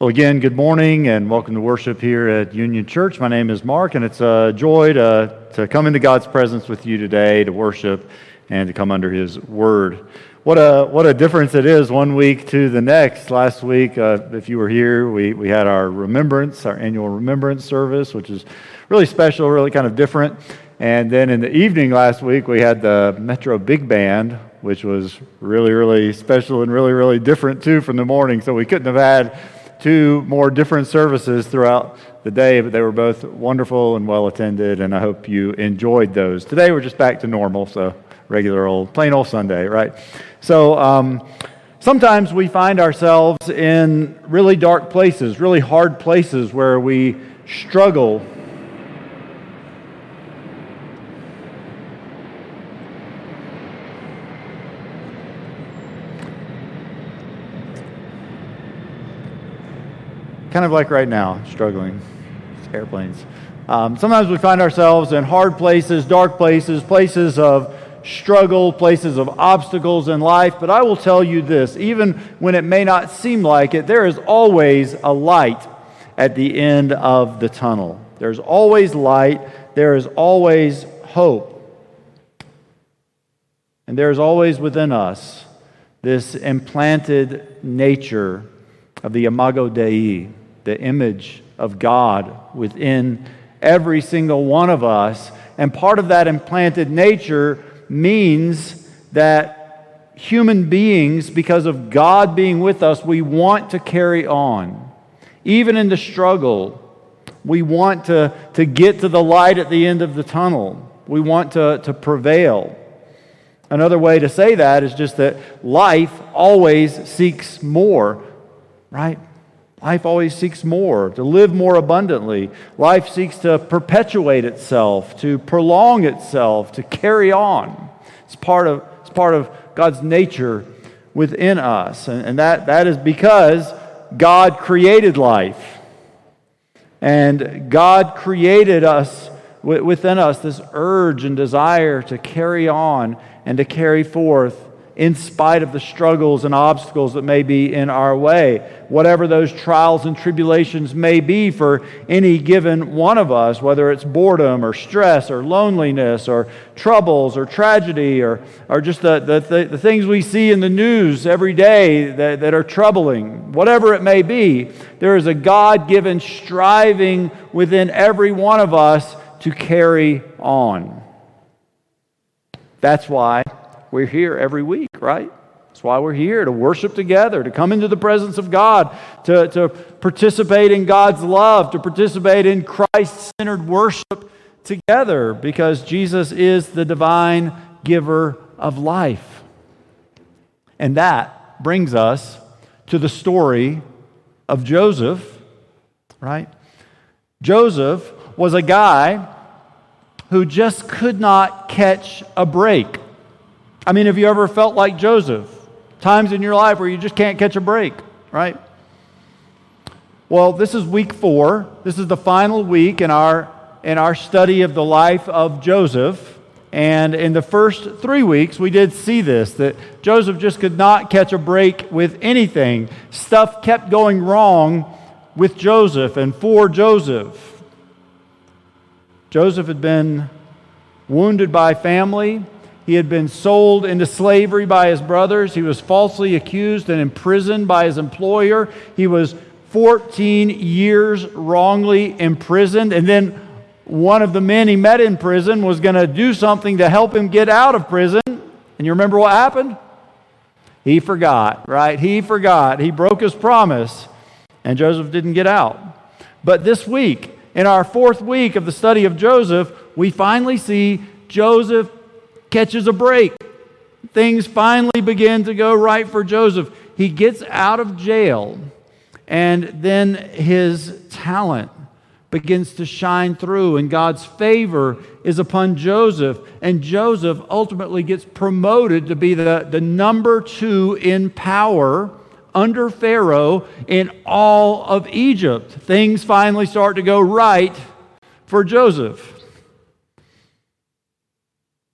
Well, again, good morning and welcome to worship here at Union Church. My name is Mark, and it's a joy to, to come into God's presence with you today to worship and to come under His Word. What a, what a difference it is one week to the next. Last week, uh, if you were here, we, we had our remembrance, our annual remembrance service, which is really special, really kind of different. And then in the evening last week, we had the Metro Big Band, which was really, really special and really, really different too from the morning. So we couldn't have had two more different services throughout the day, but they were both wonderful and well attended, and I hope you enjoyed those. Today we're just back to normal, so regular old, plain old Sunday, right? So um, sometimes we find ourselves in really dark places, really hard places where we struggle kind of like right now, struggling. Airplanes. Um, sometimes we find ourselves in hard places, dark places, places of struggle, places of obstacles in life. But I will tell you this even when it may not seem like it, there is always a light at the end of the tunnel. There's always light, there is always hope. And there is always within us this implanted nature of the Imago Dei, the image of God within every single one of us. And part of that implanted nature means that human beings, because of God being with us, we want to carry on. Even in the struggle, we want to, to get to the light at the end of the tunnel. We want to, to prevail. Another way to say that is just that life always seeks more, right? Life always seeks more, to live more abundantly. Life seeks to perpetuate itself, to prolong itself, to carry on. It's part of, it's part of God's nature within us. And, and that, that is because God created life. And God created us within us this urge and desire to carry on and to carry forth in spite of the struggles and obstacles that may be in our way. Whatever those trials and tribulations may be for any given one of us, whether it's boredom or stress or loneliness or troubles or tragedy or, or just the, the, the, things we see in the news every day that, that are troubling, whatever it may be, there is a God given striving within every one of us to carry on. That's why we're here every week, right? That's why we're here to worship together, to come into the presence of God, to, to participate in God's love, to participate in Christ centered worship together, because Jesus is the divine giver of life. And that brings us to the story of Joseph, right? Joseph was a guy who just could not catch a break. I mean, have you ever felt like Joseph? Times in your life where you just can't catch a break, right? Well, this is week four. This is the final week in our, in our study of the life of Joseph. And in the first three weeks, we did see this that Joseph just could not catch a break with anything. Stuff kept going wrong with Joseph and for Joseph. Joseph had been wounded by family. He had been sold into slavery by his brothers. He was falsely accused and imprisoned by his employer. He was 14 years wrongly imprisoned. And then one of the men he met in prison was going to do something to help him get out of prison. And you remember what happened? He forgot, right? He forgot. He broke his promise, and Joseph didn't get out. But this week, in our fourth week of the study of Joseph, we finally see Joseph catches a break. Things finally begin to go right for Joseph. He gets out of jail, and then his talent begins to shine through, and God's favor is upon Joseph. And Joseph ultimately gets promoted to be the, the number two in power under Pharaoh in all of Egypt. Things finally start to go right for Joseph.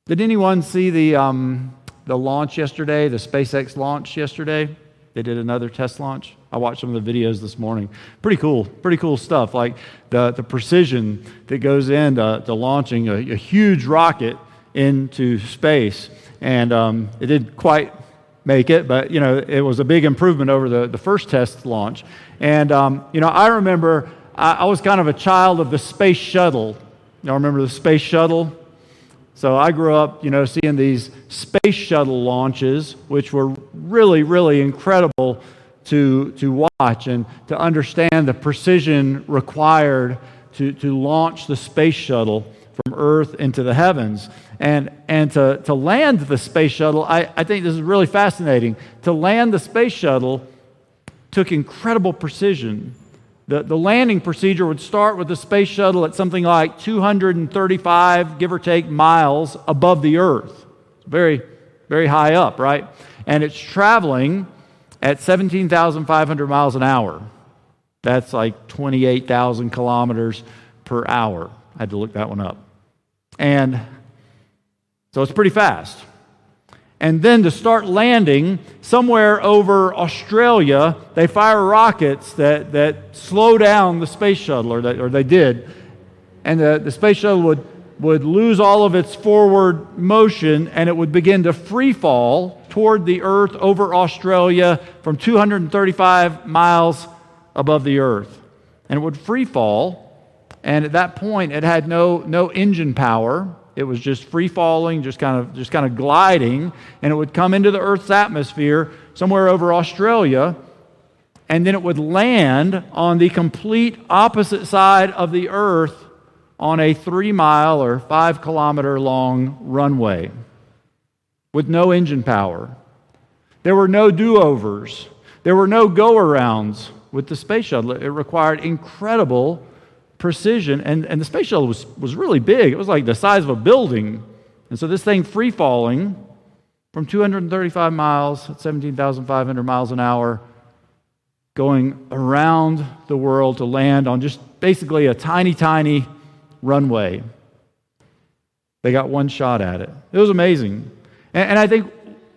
Did anyone see the, um, the launch yesterday, the SpaceX launch yesterday? They did another test launch. I watched some of the videos this morning. Pretty cool, pretty cool stuff. Like the, the precision that goes into to launching a, a huge rocket into space. And um, it didn't quite make it, but you know, it was a big improvement over the, the first test launch. And um, you know, I remember I, I was kind of a child of the space shuttle. Y'all remember the space shuttle? So I grew up, you know, seeing these space shuttle launches, which were really, really incredible to, to watch and to understand the precision required to, to launch the space shuttle from Earth into the heavens. And, and to, to land the space shuttle, I, I think this is really fascinating. To land the space shuttle took incredible precision. The, the landing procedure would start with the space shuttle at something like 235, give or take, miles above the Earth. Very, very high up, right? And it's traveling at 17,500 miles an hour. That's like 28,000 kilometers per hour. I had to look that one up. And so it's pretty fast. And then to start landing somewhere over Australia, they fire rockets that, that slow down the space shuttle, or, that, or they did. And the, the space shuttle would, would lose all of its forward motion and it would begin to free fall toward the Earth over Australia from 235 miles above the Earth. And it would free fall. And at that point, it had no, no engine power. It was just free falling, just kind of just kind of gliding, and it would come into the Earth's atmosphere somewhere over Australia, and then it would land on the complete opposite side of the Earth on a three mile or five kilometer long runway with no engine power. There were no do overs, there were no go arounds with the space shuttle. It required incredible precision. And, and the space shuttle was, was really big, it was like the size of a building. And so this thing free falling from 235 miles at 17,500 miles an hour, going around the world to land on just basically a tiny, tiny runway. They got one shot at it. It was amazing. And, and I think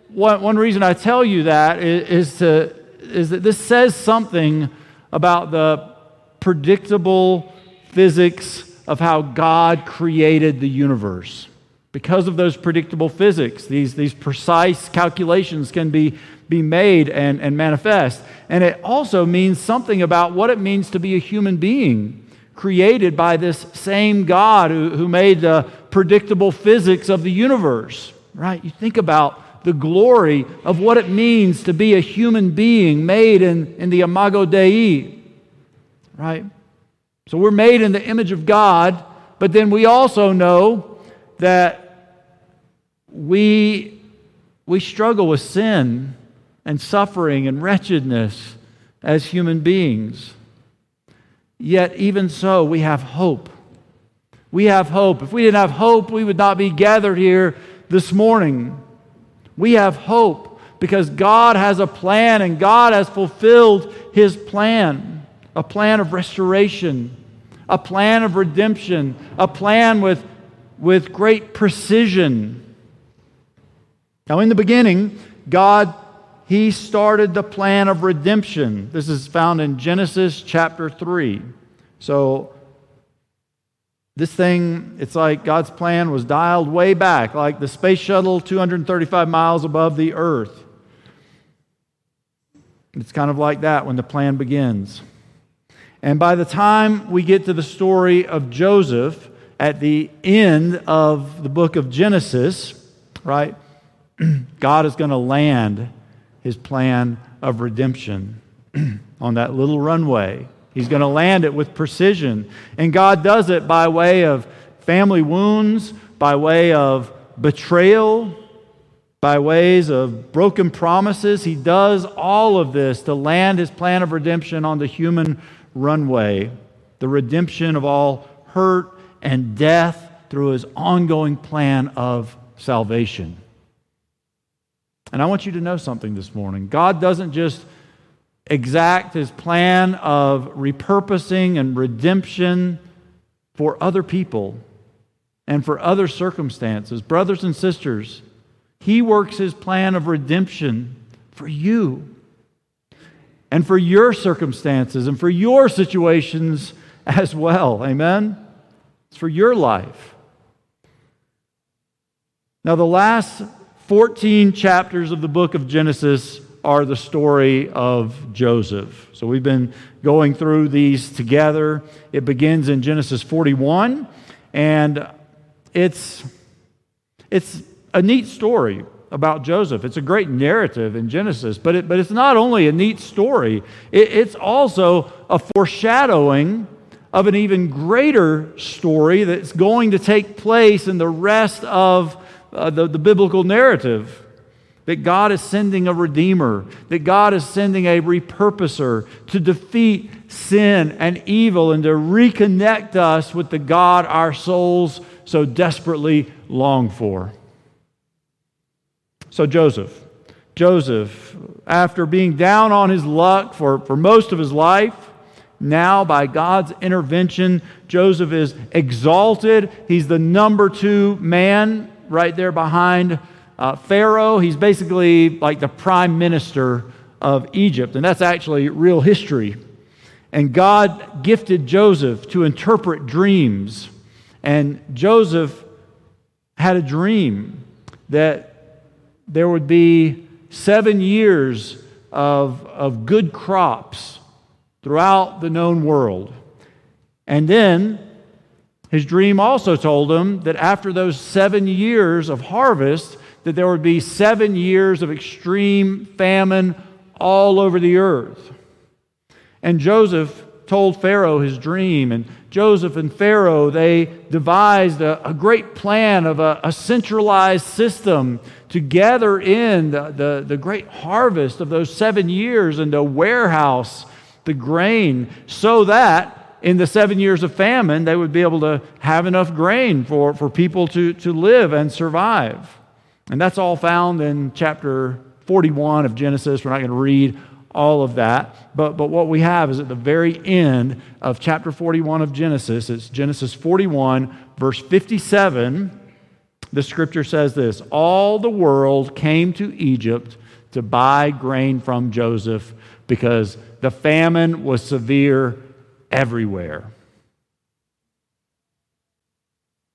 one, one reason I tell you that is, is, to, is that this says something about the predictable physics of how God created the universe. Because of those predictable physics, these, these precise calculations can be, be made and, and manifest. And it also means something about what it means to be a human being created by this same God who, who made the predictable physics of the universe, right? You think about the glory of what it means to be a human being made in, in the Imago Dei, right? So we're made in the image of God, but then we also know that we, we struggle with sin and suffering and wretchedness as human beings. Yet, even so, we have hope. We have hope. If we didn't have hope, we would not be gathered here this morning. We have hope because God has a plan and God has fulfilled his plan a plan of restoration, a plan of redemption, a plan with, with great precision. Now, in the beginning, God, He started the plan of redemption. This is found in Genesis chapter 3. So, this thing, it's like God's plan was dialed way back, like the space shuttle 235 miles above the earth. It's kind of like that when the plan begins. And by the time we get to the story of Joseph at the end of the book of Genesis, right, God is going to land his plan of redemption on that little runway. He's going to land it with precision. And God does it by way of family wounds, by way of betrayal, by ways of broken promises. He does all of this to land his plan of redemption on the human runway, the redemption of all hurt and death through his ongoing plan of salvation. And I want you to know something this morning. God doesn't just exact his plan of repurposing and redemption for other people and for other circumstances. Brothers and sisters, he works his plan of redemption for you and for your circumstances and for your situations as well. Amen? It's for your life. Now, the last 14 chapters of the book of Genesis are the story of Joseph. So we've been going through these together. It begins in Genesis 41, and it's, it's a neat story about Joseph. It's a great narrative in Genesis, but, it, but it's not only a neat story, it, it's also a foreshadowing of an even greater story that's going to take place in the rest of uh, the, the biblical narrative. That God is sending a redeemer, that God is sending a repurposer to defeat sin and evil and to reconnect us with the God our souls so desperately long for. So, Joseph. Joseph, after being down on his luck for, for most of his life, now by God's intervention, Joseph is exalted. He's the number two man right there behind uh, Pharaoh. He's basically like the prime minister of Egypt, and that's actually real history. And God gifted Joseph to interpret dreams. And Joseph had a dream that there would be seven years of, of good crops throughout the known world. And then his dream also told him that after those seven years of harvest, that there would be seven years of extreme famine all over the earth. And Joseph told Pharaoh his dream, and Joseph and Pharaoh, they devised a, a great plan of a, a, centralized system to gather in the, the, the great harvest of those seven years and to warehouse the grain so that in the seven years of famine, they would be able to have enough grain for, for people to, to live and survive. And that's all found in chapter 41 of Genesis. We're not going to read all of that. But, but what we have is at the very end of chapter 41 of Genesis, it's Genesis 41, verse 57. The scripture says this All the world came to Egypt to buy grain from Joseph because the famine was severe everywhere.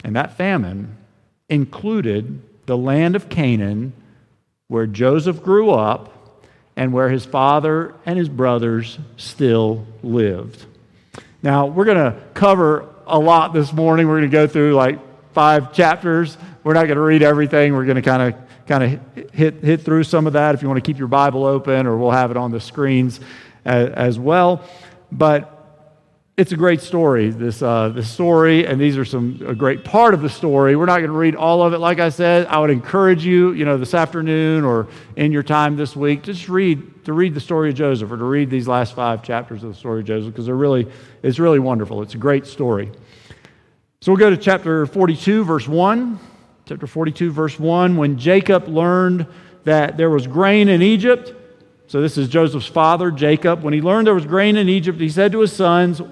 And that famine included the land of Canaan, where Joseph grew up and where his father and his brothers still lived. Now, we're going to cover a lot this morning. We're going to go through like five chapters. We're not going to read everything. We're going to kind of kind of hit, hit through some of that if you want to keep your Bible open, or we'll have it on the screens as, as well. But it's a great story, this, uh, this story, and these are some a great part of the story. We're not going to read all of it. Like I said, I would encourage you, you know, this afternoon or in your time this week, just read to read the story of Joseph or to read these last five chapters of the story of Joseph because they're really, it's really wonderful. It's a great story. So we'll go to chapter 42, verse 1. Chapter 42, verse 1. When Jacob learned that there was grain in Egypt, so this is Joseph's father, Jacob. When he learned there was grain in Egypt, he said to his sons,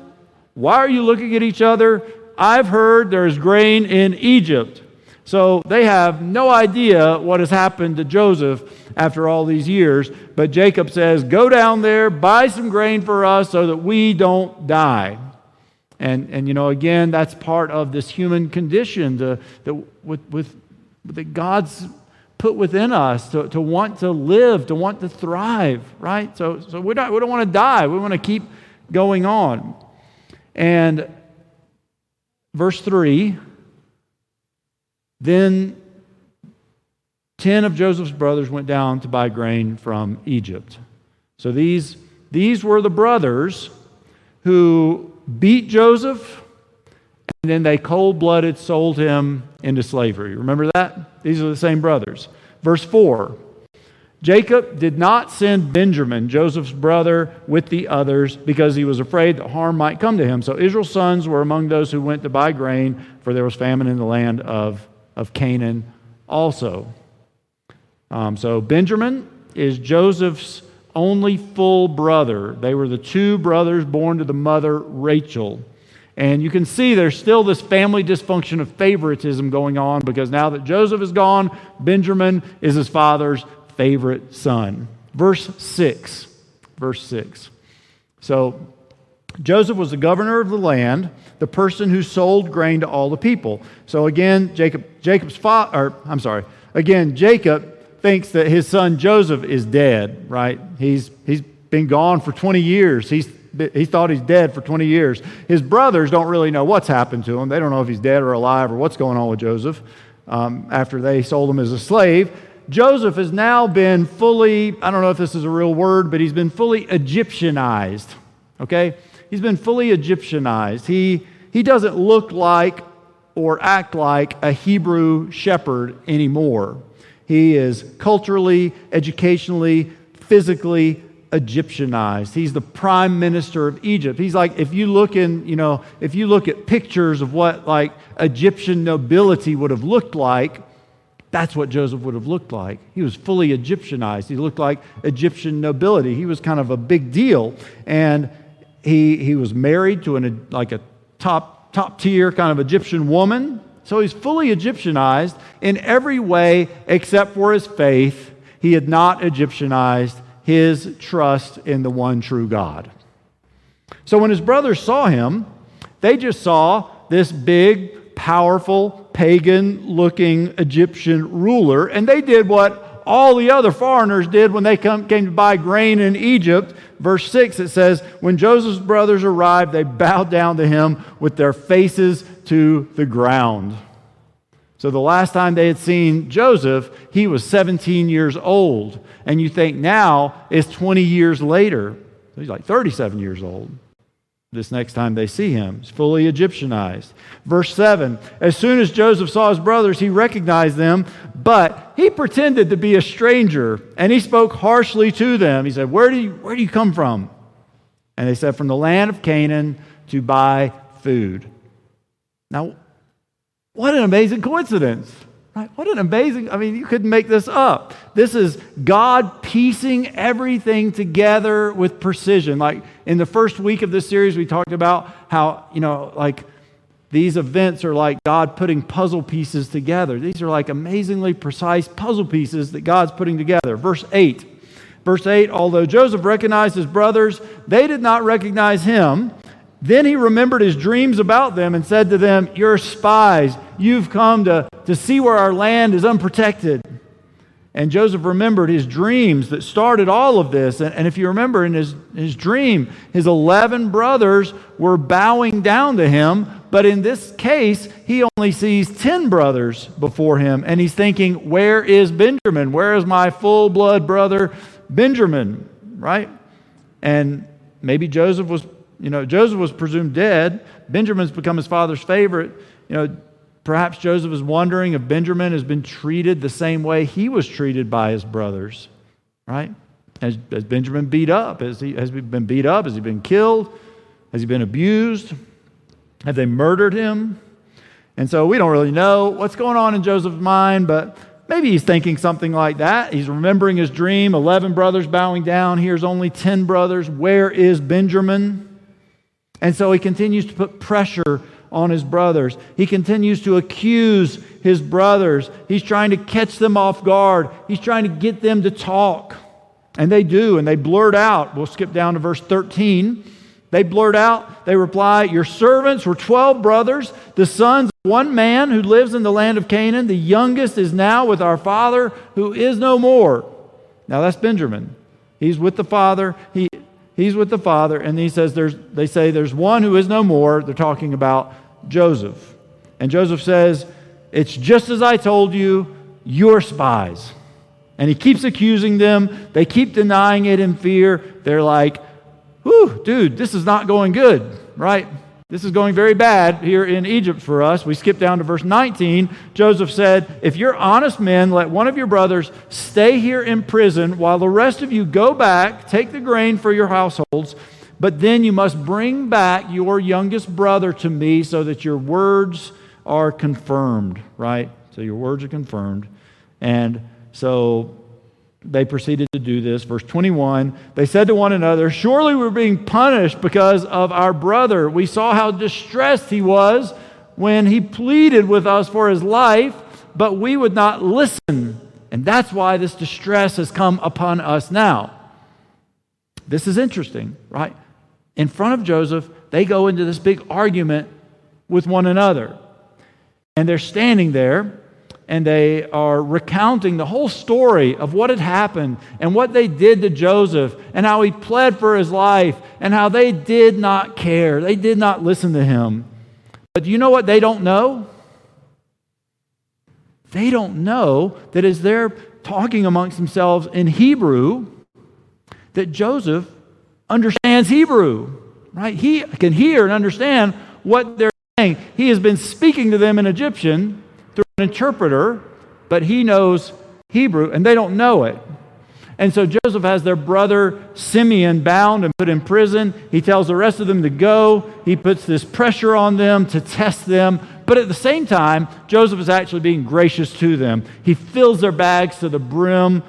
why are you looking at each other? I've heard there's grain in Egypt. So they have no idea what has happened to Joseph after all these years. But Jacob says, Go down there, buy some grain for us so that we don't die. And, and you know, again, that's part of this human condition to, that, with, with, that God's put within us to, to want to live, to want to thrive, right? So, so we, don't, we don't want to die. We want to keep going on. And verse 3 then 10 of Joseph's brothers went down to buy grain from Egypt. So these, these were the brothers who beat Joseph and then they cold blooded sold him into slavery. Remember that? These are the same brothers. Verse 4 Jacob did not send Benjamin, Joseph's brother, with the others because he was afraid that harm might come to him. So Israel's sons were among those who went to buy grain, for there was famine in the land of, of Canaan also. Um, so Benjamin is Joseph's only full brother. They were the two brothers born to the mother Rachel. And you can see there's still this family dysfunction of favoritism going on because now that Joseph is gone, Benjamin is his father's favorite son. Verse 6. verse 6. So Joseph was the governor of the land, the person who sold grain to all the people. So again, Jacob, Jacob's father, or I'm sorry, again, Jacob thinks that his son Joseph is dead, right? He's, he's been gone for 20 years. He's, he thought he's dead for 20 years. His brothers don't really know what's happened to him. They don't know if he's dead or alive or what's going on with Joseph um, after they sold him as a slave. Joseph has now been fully, I don't know if this is a real word, but he's been fully Egyptianized, okay? He's been fully Egyptianized. He, he doesn't look like or act like a Hebrew shepherd anymore. He is culturally, educationally, physically Egyptianized. He's the prime minister of Egypt. He's like, if you look in, you know, if you look at pictures of what like Egyptian nobility would have looked like, that's what Joseph would have looked like. He was fully Egyptianized. He looked like Egyptian nobility. He was kind of a big deal. And he, he was married to an, like a top, top tier kind of Egyptian woman. So he's fully Egyptianized in every way except for his faith. He had not Egyptianized his trust in the one true God. So when his brothers saw him, they just saw this big, powerful, pagan looking Egyptian ruler, and they did what all the other foreigners did when they come, came to buy grain in Egypt. Verse 6, it says, When Joseph's brothers arrived, they bowed down to him with their faces to the ground. So the last time they had seen Joseph, he was 17 years old. And you think now it's 20 years later. He's like 37 years old this next time they see him. He's fully Egyptianized. Verse 7 As soon as Joseph saw his brothers, he recognized them, but he pretended to be a stranger and he spoke harshly to them. He said, Where do you, where do you come from? And they said, From the land of Canaan to buy food. Now, what an amazing coincidence. Right? What an amazing, I mean, you couldn't make this up. This is God piecing everything together with precision. Like in the first week of this series, we talked about how, you know, like these events are like God putting puzzle pieces together. These are like amazingly precise puzzle pieces that God's putting together. Verse 8. Verse 8 Although Joseph recognized his brothers, they did not recognize him. Then he remembered his dreams about them and said to them, You're spies. You've come to, to see where our land is unprotected. And Joseph remembered his dreams that started all of this. And, and if you remember in his, his dream, his 11 brothers were bowing down to him. But in this case, he only sees 10 brothers before him. And he's thinking, Where is Benjamin? Where is my full blood brother Benjamin? Right? And maybe Joseph was you know, Joseph was presumed dead. Benjamin's become his father's favorite. You know, perhaps Joseph is wondering if Benjamin has been treated the same way he was treated by his brothers, right? Has, has Benjamin beat up? Has he, has he been beat up? Has he been killed? Has he been abused? Have they murdered him? And so we don't really know what's going on in Joseph's mind, but maybe he's thinking something like that. He's remembering his dream 11 brothers bowing down. Here's only 10 brothers. Where is Benjamin? And so he continues to put pressure on his brothers. He continues to accuse his brothers. He's trying to catch them off guard. He's trying to get them to talk. And they do, and they blurt out. We'll skip down to verse 13. They blurt out, they reply, Your servants were 12 brothers, the sons of one man who lives in the land of Canaan. The youngest is now with our father, who is no more. Now that's Benjamin. He's with the father. He, He's with the Father, and he says there's, they say there's one who is no more. They're talking about Joseph. And Joseph says, It's just as I told you, you're spies. And he keeps accusing them. They keep denying it in fear. They're like, Whew, dude, this is not going good, right? This is going very bad here in Egypt for us. We skip down to verse 19. Joseph said, If you're honest men, let one of your brothers stay here in prison while the rest of you go back, take the grain for your households, but then you must bring back your youngest brother to me so that your words are confirmed, right? So your words are confirmed. And so they proceeded to do this. Verse 21 they said to one another, Surely we're being punished because of our brother. We saw how distressed he was when he pleaded with us for his life, but we would not listen. And that's why this distress has come upon us now. This is interesting, right? In front of Joseph, they go into this big argument with one another. And they're standing there and they are recounting the whole story of what had happened and what they did to Joseph and how he pled for his life and how they did not care. They did not listen to him. But do you know what they don't know? They don't know that as they're talking amongst themselves in Hebrew, that Joseph understands Hebrew, right? He can hear and understand what they're saying. He has been speaking to them in Egyptian through an interpreter, but he knows Hebrew and they don't know it. And so Joseph has their brother Simeon bound and put in prison. He tells the rest of them to go. He puts this pressure on them to test them. But at the same time, Joseph is actually being gracious to them. He fills their bags to the brim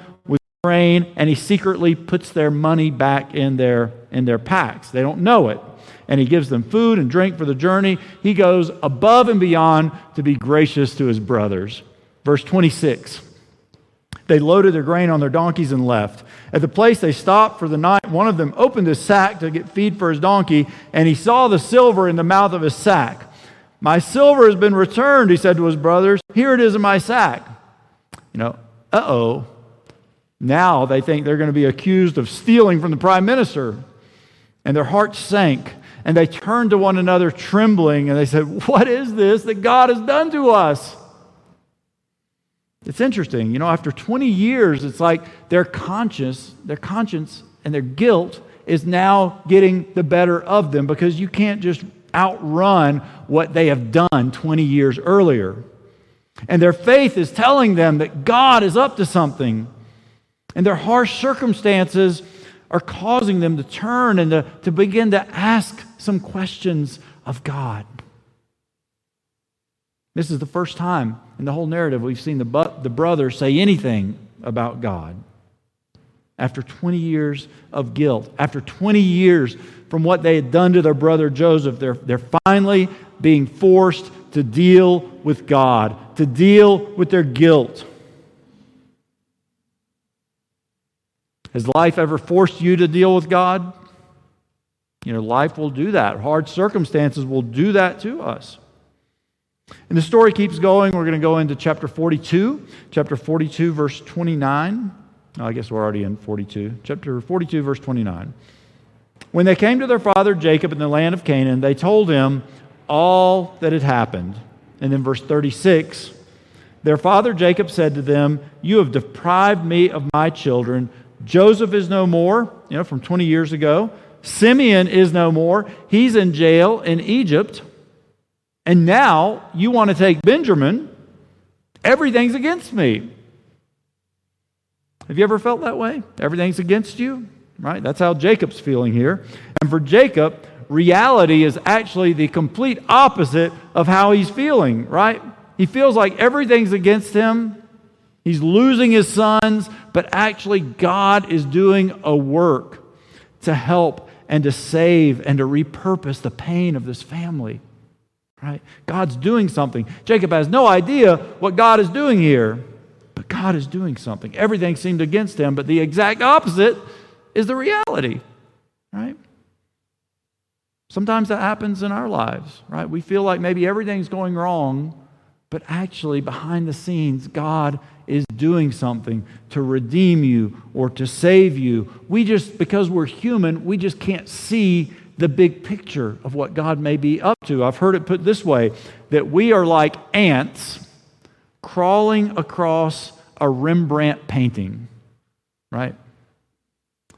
with grain and he secretly puts their money back in their, in their packs. They don't know it and he gives them food and drink for the journey. He goes above and beyond to be gracious to his brothers. Verse 26. They loaded their grain on their donkeys and left. At the place they stopped for the night, one of them opened his sack to get feed for his donkey, and he saw the silver in the mouth of his sack. My silver has been returned, he said to his brothers. Here it is in my sack. You know, uh oh. Now they think they're going to be accused of stealing from the prime minister. And their hearts sank. And they turned to one another trembling and they said, What is this that God has done to us? It's interesting. You know, after 20 years, it's like their conscience, their conscience and their guilt is now getting the better of them because you can't just outrun what they have done 20 years earlier. And their faith is telling them that God is up to something. And their harsh circumstances are causing them to turn and to, to begin to ask some questions of God. This is the first time in the whole narrative we've seen the, the brother say anything about God. After 20 years of guilt, after 20 years from what they had done to their brother Joseph, they're, they're finally being forced to deal with God, to deal with their guilt. Has life ever forced you to deal with God? You know, life will do that. Hard circumstances will do that to us. And the story keeps going. We're going to go into chapter 42, chapter 42, verse 29. Oh, I guess we're already in 42. Chapter 42, verse 29. When they came to their father Jacob in the land of Canaan, they told him all that had happened. And then verse 36 their father Jacob said to them, You have deprived me of my children. Joseph is no more, you know, from 20 years ago. Simeon is no more. He's in jail in Egypt. And now you want to take Benjamin. Everything's against me. Have you ever felt that way? Everything's against you, right? That's how Jacob's feeling here. And for Jacob, reality is actually the complete opposite of how he's feeling, right? He feels like everything's against him. He's losing his sons, but actually, God is doing a work to help and to save and to repurpose the pain of this family. Right? God's doing something. Jacob has no idea what God is doing here, but God is doing something. Everything seemed against him, but the exact opposite is the reality. Right? Sometimes that happens in our lives, right? We feel like maybe everything's going wrong, but actually behind the scenes, God is doing something to redeem you or to save you. We just, because we're human, we just can't see the big picture of what God may be up to. I've heard it put this way that we are like ants crawling across a Rembrandt painting, right?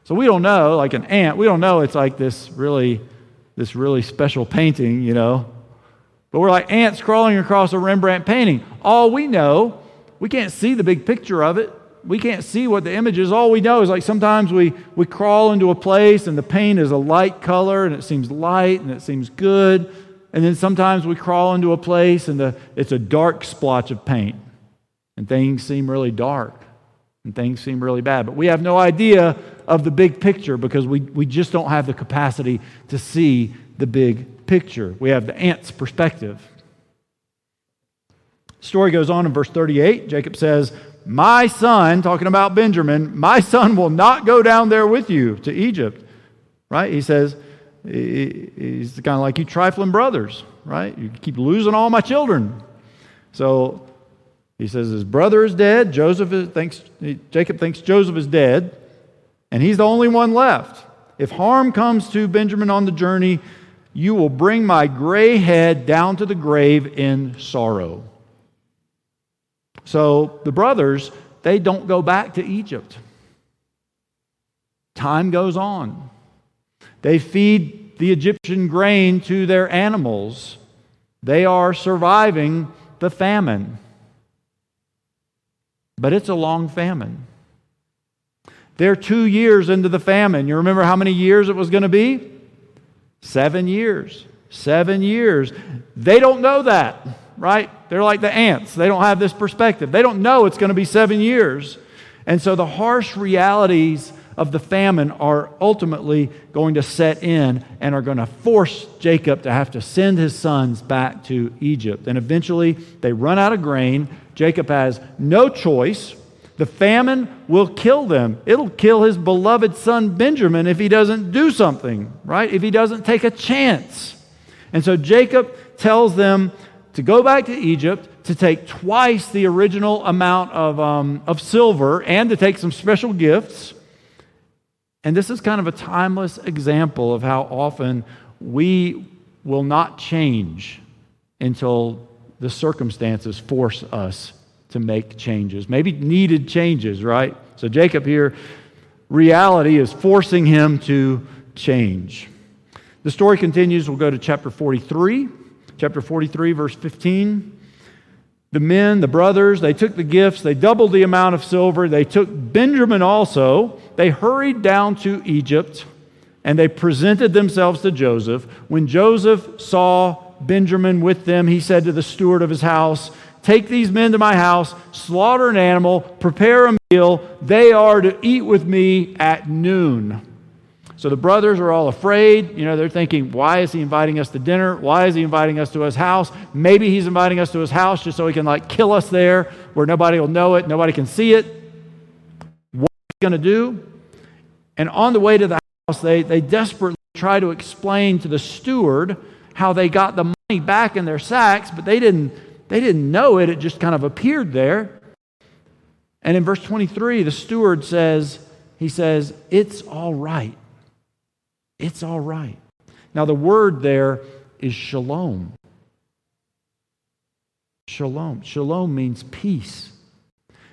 So we don't know, like an ant, we don't know it's like this really, this really special painting, you know. But we're like ants crawling across a Rembrandt painting. All we know we can't see the big picture of it. We can't see what the image is. All we know is like sometimes we, we crawl into a place and the paint is a light color and it seems light and it seems good. And then sometimes we crawl into a place and the, it's a dark splotch of paint and things seem really dark and things seem really bad. But we have no idea of the big picture because we, we just don't have the capacity to see the big picture. We have the ant's perspective. Story goes on in verse 38. Jacob says, My son, talking about Benjamin, my son will not go down there with you to Egypt. right? He says, he's kind of like you trifling brothers, right? You keep losing all my children. So he says his brother is dead. Joseph thinks, Jacob thinks Joseph is dead, and he's the only one left. If harm comes to Benjamin on the journey, you will bring my gray head down to the grave in sorrow. So the brothers, they don't go back to Egypt. Time goes on. They feed the Egyptian grain to their animals. They are surviving the famine. But it's a long famine. They're two years into the famine. You remember how many years it was going to be? Seven years. Seven years. They don't know that, right? They're like the ants. They don't have this perspective. They don't know it's going to be seven years. And so the harsh realities of the famine are ultimately going to set in and are going to force Jacob to have to send his sons back to Egypt. And eventually they run out of grain. Jacob has no choice. The famine will kill them. It'll kill his beloved son Benjamin if he doesn't do something, right? If he doesn't take a chance. And so Jacob tells them to go back to Egypt, to take twice the original amount of, um, of silver, and to take some special gifts. And this is kind of a timeless example of how often we will not change until the circumstances force us to make changes, maybe needed changes, right? So, Jacob here, reality is forcing him to change. The story continues. We'll go to chapter 43. Chapter 43, verse 15. The men, the brothers, they took the gifts, they doubled the amount of silver, they took Benjamin also. They hurried down to Egypt and they presented themselves to Joseph. When Joseph saw Benjamin with them, he said to the steward of his house, Take these men to my house, slaughter an animal, prepare a meal. They are to eat with me at noon. So the brothers are all afraid. You know, they're thinking, why is he inviting us to dinner? Why is he inviting us to his house? Maybe he's inviting us to his house just so he can like kill us there where nobody will know it, nobody can see it. What are going to do? And on the way to the house, they, they desperately try to explain to the steward how they got the money back in their sacks, but they didn't, they didn't know it. It just kind of appeared there. And in verse 23, the steward says, he says, It's all right. It's all right. Now, the word there is shalom. Shalom. Shalom means peace,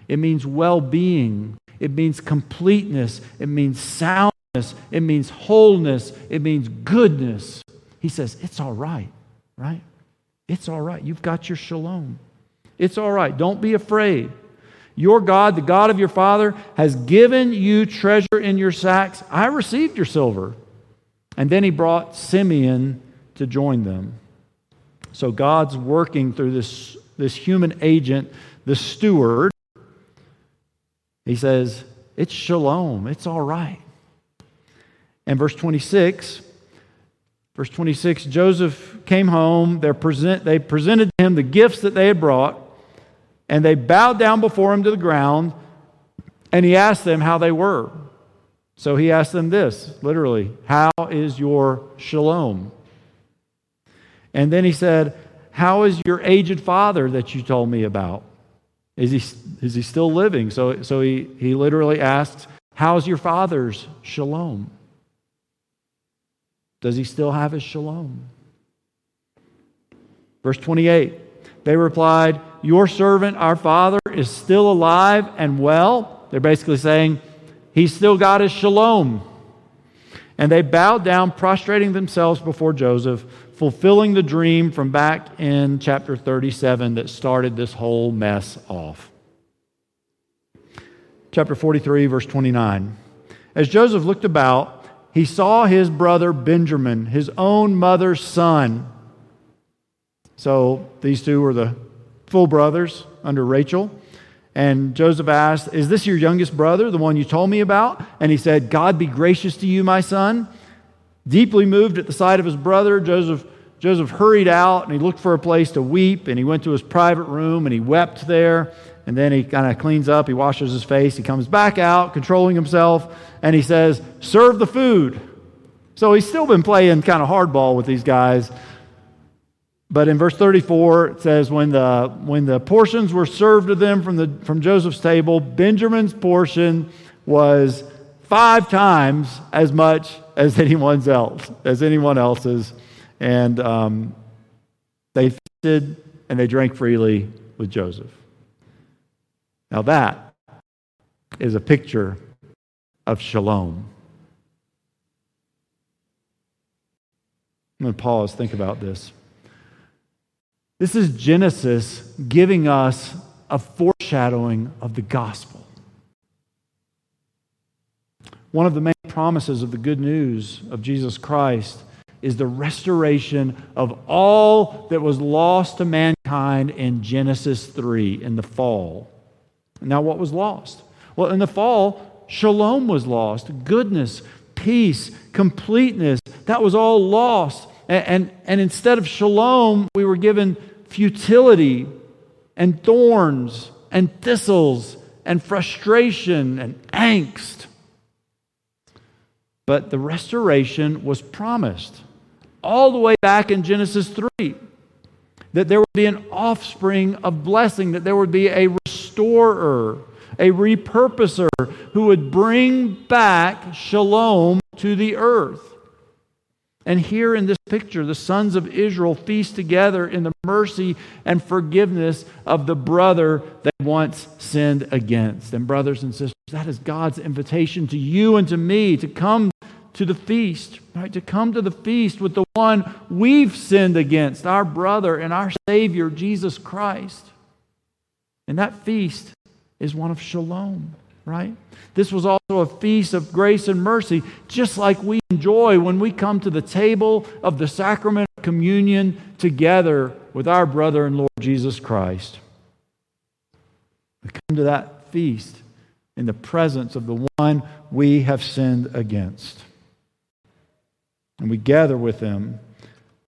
it means well being, it means completeness, it means soundness, it means wholeness, it means goodness. He says, It's all right, right? It's all right. You've got your shalom. It's all right. Don't be afraid. Your God, the God of your father, has given you treasure in your sacks. I received your silver. And then he brought Simeon to join them. So God's working through this, this human agent, the steward. He says, It's shalom, it's all right. And verse 26, verse 26, Joseph came home. Present, they presented to him the gifts that they had brought, and they bowed down before him to the ground, and he asked them how they were. So he asked them this literally, How is your shalom? And then he said, How is your aged father that you told me about? Is he, is he still living? So, so he, he literally asks, How's your father's shalom? Does he still have his shalom? Verse 28 They replied, Your servant, our father, is still alive and well. They're basically saying, He's still got his shalom. And they bowed down, prostrating themselves before Joseph, fulfilling the dream from back in chapter 37 that started this whole mess off. Chapter 43, verse 29. As Joseph looked about, he saw his brother Benjamin, his own mother's son. So these two were the full brothers under Rachel. And Joseph asked, Is this your youngest brother, the one you told me about? And he said, God be gracious to you, my son. Deeply moved at the sight of his brother, Joseph, Joseph hurried out and he looked for a place to weep. And he went to his private room and he wept there. And then he kind of cleans up, he washes his face, he comes back out, controlling himself, and he says, Serve the food. So he's still been playing kind of hardball with these guys. But in verse 34, it says, when the, when the portions were served to them from, the, from Joseph's table, Benjamin's portion was five times as much as anyone's else, as anyone else's. And um, they feasted and they drank freely with Joseph. Now that is a picture of shalom. I'm going to pause, think about this. This is Genesis giving us a foreshadowing of the gospel. One of the main promises of the good news of Jesus Christ is the restoration of all that was lost to mankind in Genesis 3 in the fall. Now, what was lost? Well, in the fall, shalom was lost, goodness, peace, completeness. That was all lost. And, and, and instead of shalom, we were given futility and thorns and thistles and frustration and angst. But the restoration was promised all the way back in Genesis 3 that there would be an offspring of blessing, that there would be a restorer, a repurposer who would bring back shalom to the earth. And here in this picture, the sons of Israel feast together in the mercy and forgiveness of the brother they once sinned against. And, brothers and sisters, that is God's invitation to you and to me to come to the feast, right? To come to the feast with the one we've sinned against, our brother and our Savior, Jesus Christ. And that feast is one of shalom right? This was also a feast of grace and mercy, just like we enjoy when we come to the table of the sacrament of communion together with our brother and Lord Jesus Christ. We come to that feast in the presence of the one we have sinned against. And we gather with him.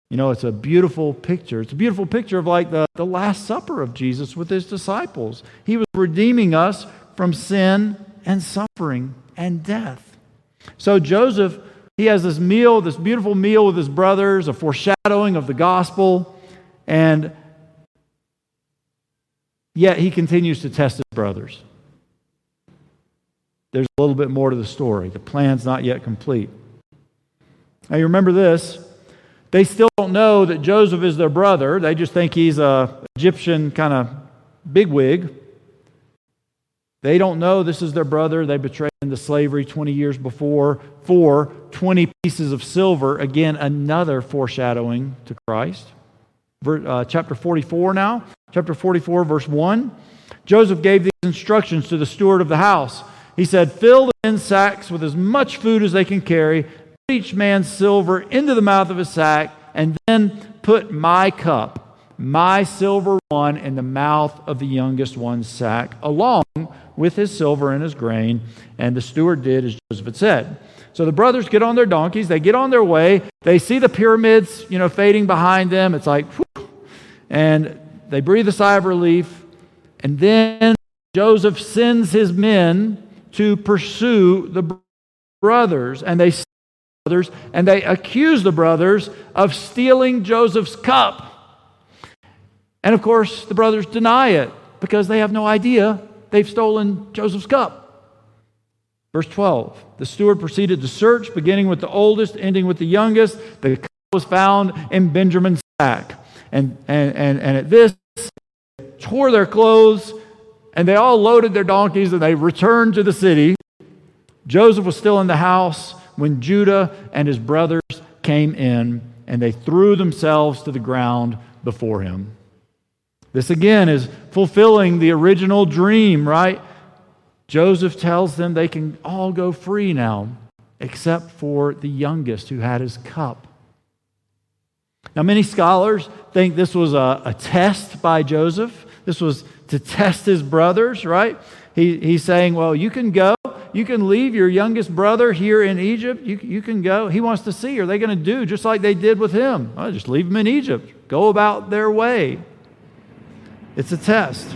You know, it's a beautiful picture. It's a beautiful picture of like the, the Last Supper of Jesus with his disciples. He was redeeming us from sin and suffering and death. So Joseph, he has this meal, this beautiful meal with his brothers, a foreshadowing of the gospel, and yet he continues to test his brothers. There's a little bit more to the story. The plan's not yet complete. Now, you remember this. They still don't know that Joseph is their brother. They just think he's a Egyptian kind of bigwig. They don't know this is their brother. They betrayed into slavery 20 years before for 20 pieces of silver. Again, another foreshadowing to Christ. Uh, chapter 44 now. Chapter 44, verse 1. Joseph gave these instructions to the steward of the house. He said, Fill the men's sacks with as much food as they can carry, put each man's silver into the mouth of his sack, and then put my cup, my silver one, in the mouth of the youngest one's sack, along with his silver and his grain. And the steward did as Joseph had said. So the brothers get on their donkeys, they get on their way, they see the pyramids, you know, fading behind them. It's like, whew, and they breathe a sigh of relief. And then Joseph sends his men to pursue the brothers, and they brothers, and they accuse the brothers of stealing Joseph's cup. And of course, the brothers deny it because they have no idea they've stolen Joseph's cup. Verse 12 The steward proceeded to search, beginning with the oldest, ending with the youngest. The cup was found in Benjamin's sack. And, and, and, and at this, tore their clothes, and they all loaded their donkeys and they returned to the city. Joseph was still in the house when Judah and his brothers came in, and they threw themselves to the ground before him. This again is fulfilling the original dream, right? Joseph tells them they can all go free now, except for the youngest who had his cup. Now, many scholars think this was a, a test by Joseph. This was to test his brothers, right? He, he's saying, Well, you can go. You can leave your youngest brother here in Egypt. You, you can go. He wants to see. Are they going to do just like they did with him? Oh, just leave him in Egypt. Go about their way. It's a test.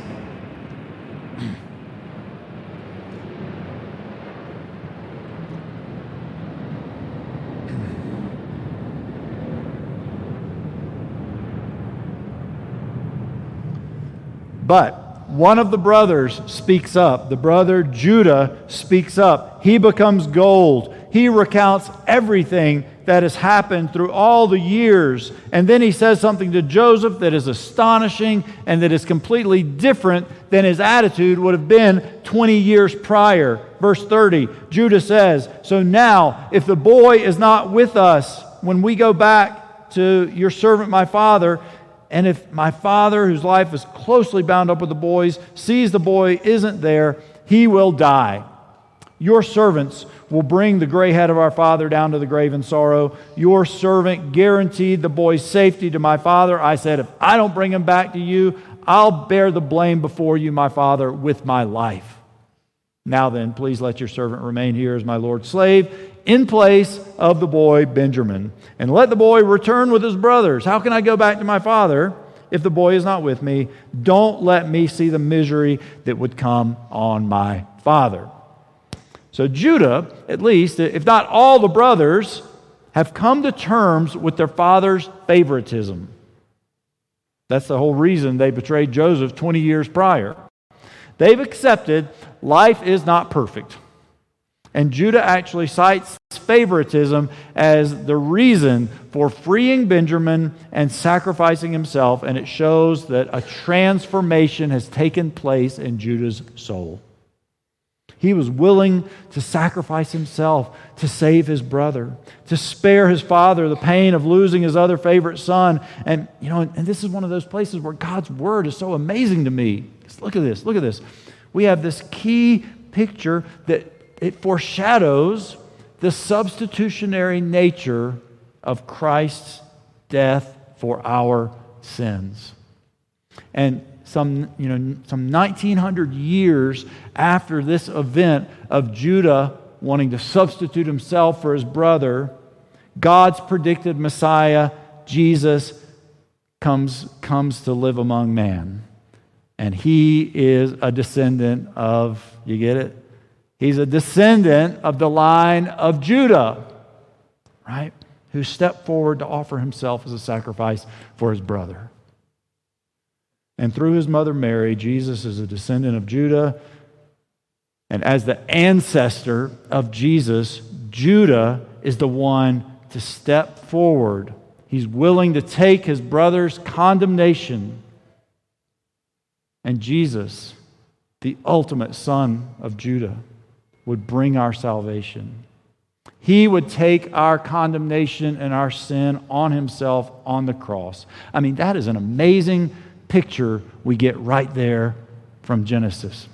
But one of the brothers speaks up. The brother Judah speaks up. He becomes gold. He recounts everything that has happened through all the years. And then he says something to Joseph that is astonishing and that is completely different than his attitude would have been 20 years prior. Verse 30 Judah says, So now, if the boy is not with us when we go back to your servant, my father, and if my father, whose life is closely bound up with the boys, sees the boy isn't there, he will die. Your servants will bring the gray head of our father down to the grave in sorrow. Your servant guaranteed the boy's safety to my father. I said, If I don't bring him back to you, I'll bear the blame before you, my father, with my life. Now then, please let your servant remain here as my Lord's slave in place of the boy Benjamin. And let the boy return with his brothers. How can I go back to my father if the boy is not with me? Don't let me see the misery that would come on my father. So, Judah, at least, if not all the brothers, have come to terms with their father's favoritism. That's the whole reason they betrayed Joseph 20 years prior. They've accepted life is not perfect. And Judah actually cites favoritism as the reason for freeing Benjamin and sacrificing himself, and it shows that a transformation has taken place in Judah's soul. He was willing to sacrifice himself to save his brother, to spare his father the pain of losing his other favorite son. And, you know, and this is one of those places where God's word is so amazing to me. Just look at this, look at this. We have this key picture that it foreshadows the substitutionary nature of Christ's death for our sins. And some, you know, some 1900 years after this event of Judah wanting to substitute himself for his brother, God's predicted Messiah, Jesus, comes, comes to live among man. And he is a descendant of, you get it? He's a descendant of the line of Judah, right? Who stepped forward to offer himself as a sacrifice for his brother. And through his mother Mary, Jesus is a descendant of Judah. And as the ancestor of Jesus, Judah is the one to step forward. He's willing to take his brother's condemnation. And Jesus, the ultimate son of Judah, would bring our salvation. He would take our condemnation and our sin on himself on the cross. I mean, that is an amazing picture we get right there from Genesis.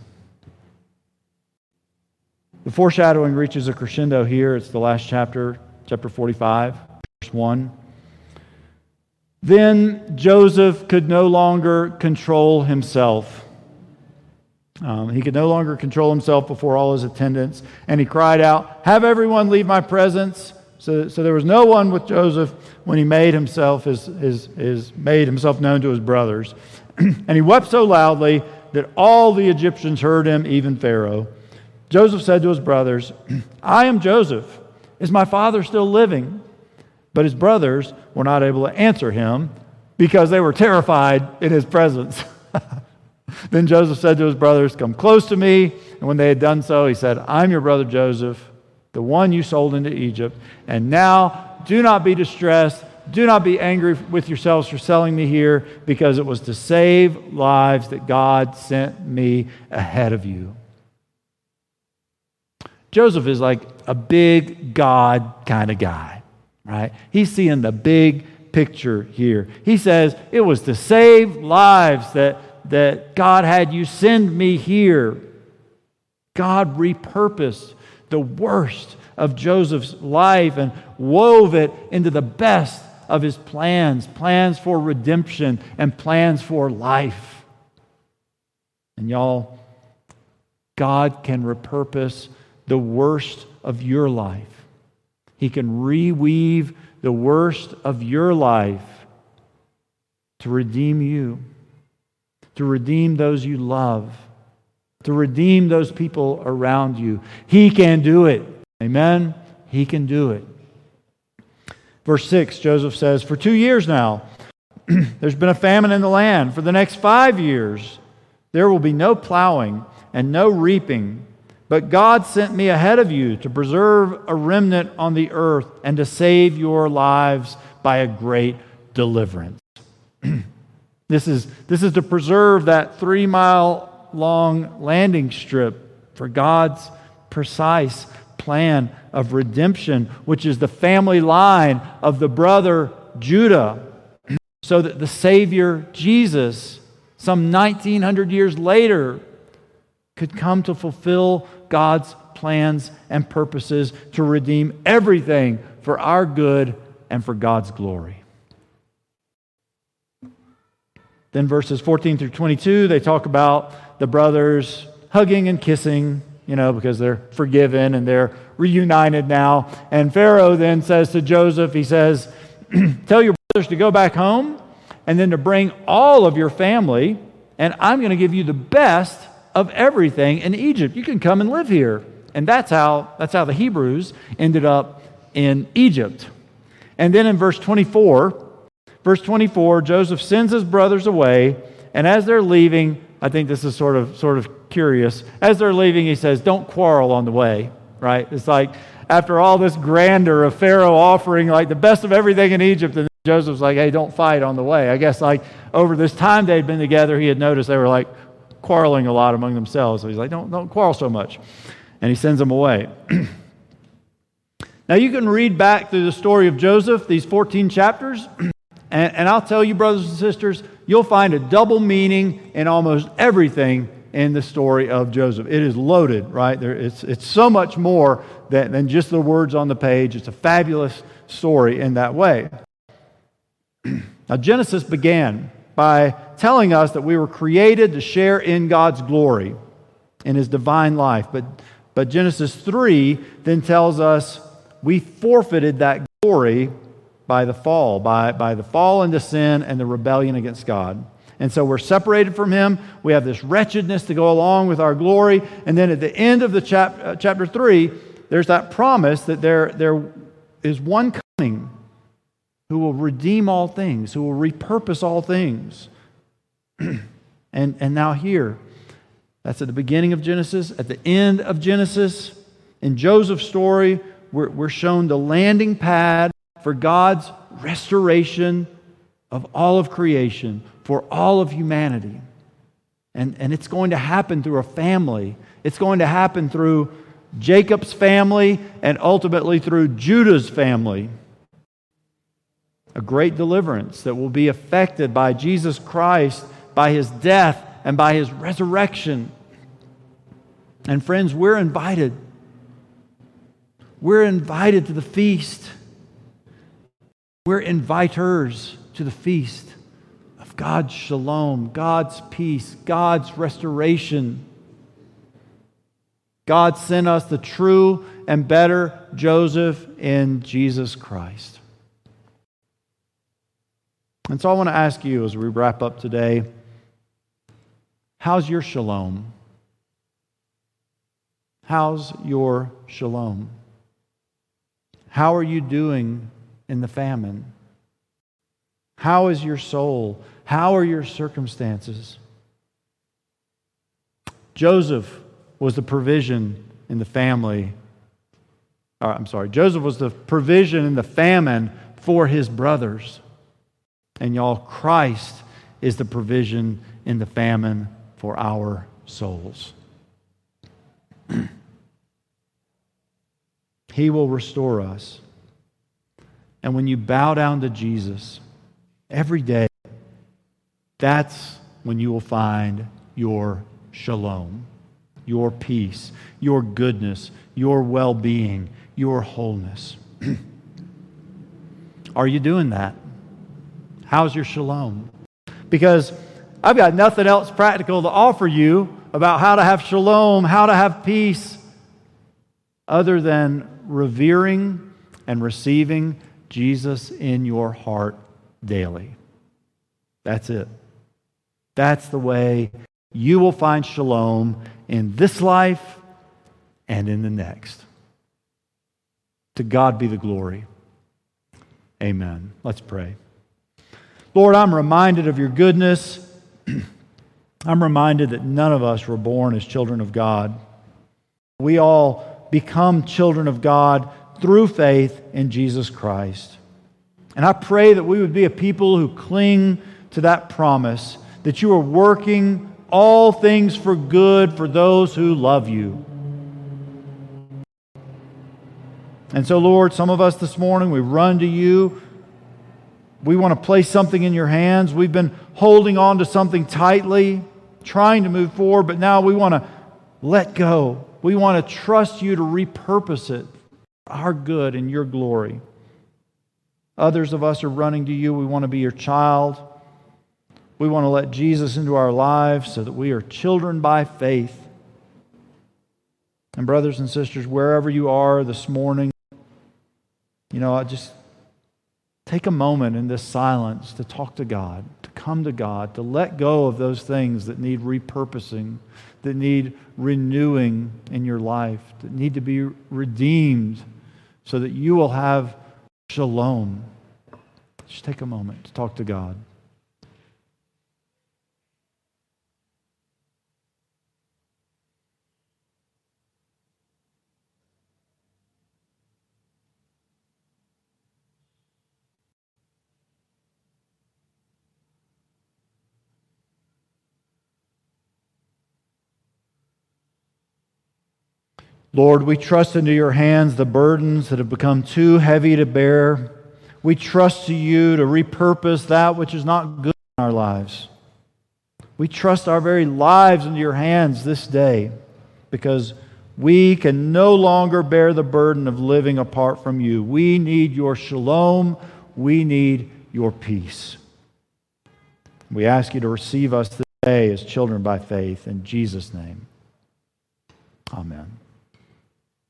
The foreshadowing reaches a crescendo here. It's the last chapter, chapter 45, verse 1. Then Joseph could no longer control himself um, he could no longer control himself before all his attendants, and he cried out, Have everyone leave my presence. So, so there was no one with Joseph when he made himself, his, his, his, made himself known to his brothers. and he wept so loudly that all the Egyptians heard him, even Pharaoh. Joseph said to his brothers, I am Joseph. Is my father still living? But his brothers were not able to answer him because they were terrified in his presence. Then Joseph said to his brothers, Come close to me. And when they had done so, he said, I'm your brother Joseph, the one you sold into Egypt. And now do not be distressed. Do not be angry with yourselves for selling me here, because it was to save lives that God sent me ahead of you. Joseph is like a big God kind of guy, right? He's seeing the big picture here. He says, It was to save lives that that God had you send me here. God repurposed the worst of Joseph's life and wove it into the best of his plans plans for redemption and plans for life. And y'all, God can repurpose the worst of your life. He can reweave the worst of your life to redeem you to redeem those you love, to redeem those people around you. He can do it. Amen? He can do it. Verse 6, Joseph says, For two years now, there's been a famine in the land. For the next five years, There will be no plowing and no reaping, but God sent me ahead of you to preserve a remnant on the earth and to save your lives by a great deliverance. this, is, this is to preserve that three mile long landing strip for God's precise plan of redemption, which is the family line of the brother Judah, so that the Savior Jesus, some 1900 years later, could come to fulfill God's plans and purposes to redeem everything for our good and for God's glory. Then verses 14 through 22, they talk about the brothers hugging and kissing, you know, because they're forgiven and they're reunited now. And Pharaoh then says to Joseph, he says, Tell your brothers to go back home and then to bring all of your family, and I'm going to give you the best of everything in Egypt. You can come and live here. And that's how, that's how the Hebrews ended up in Egypt. And then in verse 24, verse 24, Joseph sends his brothers away, and as they're leaving, I think this is sort of, sort of curious. As they're leaving, he says, Don't quarrel on the way, right? It's like after all this grandeur of Pharaoh offering like the best of everything in Egypt, and Joseph's like, Hey, don't fight on the way. I guess like over this time they'd been together, he had noticed they were like quarreling a lot among themselves. So he's like, Don't, don't quarrel so much. And he sends them away. now you can read back through the story of Joseph, these 14 chapters, and, and I'll tell you, brothers and sisters, you'll find a double meaning in almost everything in the story of Joseph. It is loaded, right? There, it's, it's so much more than, than just the words on the page. It's a fabulous story in that way. now, Genesis began by telling us that we were created to share in God's glory in his divine life. But, but Genesis 3 then tells us we forfeited that glory by the fall, by, by the fall into sin and the rebellion against God. And so we're separated from him. We have this wretchedness to go along with our glory. And then at the end of the chap- uh, chapter 3, there's that promise that there, there is one coming who will redeem all things, who will repurpose all things. and, and now here, that's at the beginning of Genesis. At the end of Genesis, in Joseph's story, we're, we're shown the landing pad for God's restoration of all of creation, for all of humanity. And, and it's going to happen through a family. It's going to happen through Jacob's family and ultimately through Judah's family. A great deliverance that will be effected by Jesus Christ, by his death, and by his resurrection. And friends, we're invited. We're invited to the feast. We're inviters to the feast of God's shalom, God's peace, God's restoration. God sent us the true and better Joseph in Jesus Christ. And so I want to ask you as we wrap up today how's your shalom? How's your shalom? How are you doing in the famine? How is your soul? How are your circumstances? Joseph was the provision in the family. Uh, I'm sorry, Joseph was the provision in the famine for his brothers. And y'all, Christ is the provision in the famine for our souls. he will restore us. And when you bow down to Jesus every day, that's when you will find your shalom, your peace, your goodness, your well being, your wholeness. Are you doing that? How's your shalom? Because I've got nothing else practical to offer you about how to have shalom, how to have peace, other than revering and receiving Jesus in your heart daily. That's it. That's the way you will find shalom in this life and in the next. To God be the glory. Amen. Let's pray. Lord, I'm reminded of your goodness. I'm reminded that none of us were born as children of God. We all become children of God through faith in Jesus Christ. And I pray that we would be a people who cling to that promise that you are working all things for good for those who love you. And so, Lord, some of us this morning, we run to you. We want to place something in your hands. We've been holding on to something tightly, trying to move forward, but now we want to let go. We want to trust you to repurpose it our good and your glory. Others of us are running to you. We want to be your child. We want to let Jesus into our lives so that we are children by faith. And, brothers and sisters, wherever you are this morning, you know, I just take a moment in this silence to talk to God, to come to God, to let go of those things that need repurposing, that need renewing in your life, that need to be redeemed so that you will have shalom. Just take a moment to talk to God. Lord, we trust into your hands the burdens that have become too heavy to bear. We trust to you to repurpose that which is not good in our lives. We trust our very lives into your hands this day because we can no longer bear the burden of living apart from you. We need your shalom. We need your peace. We ask you to receive us today as children by faith. In Jesus' name, amen.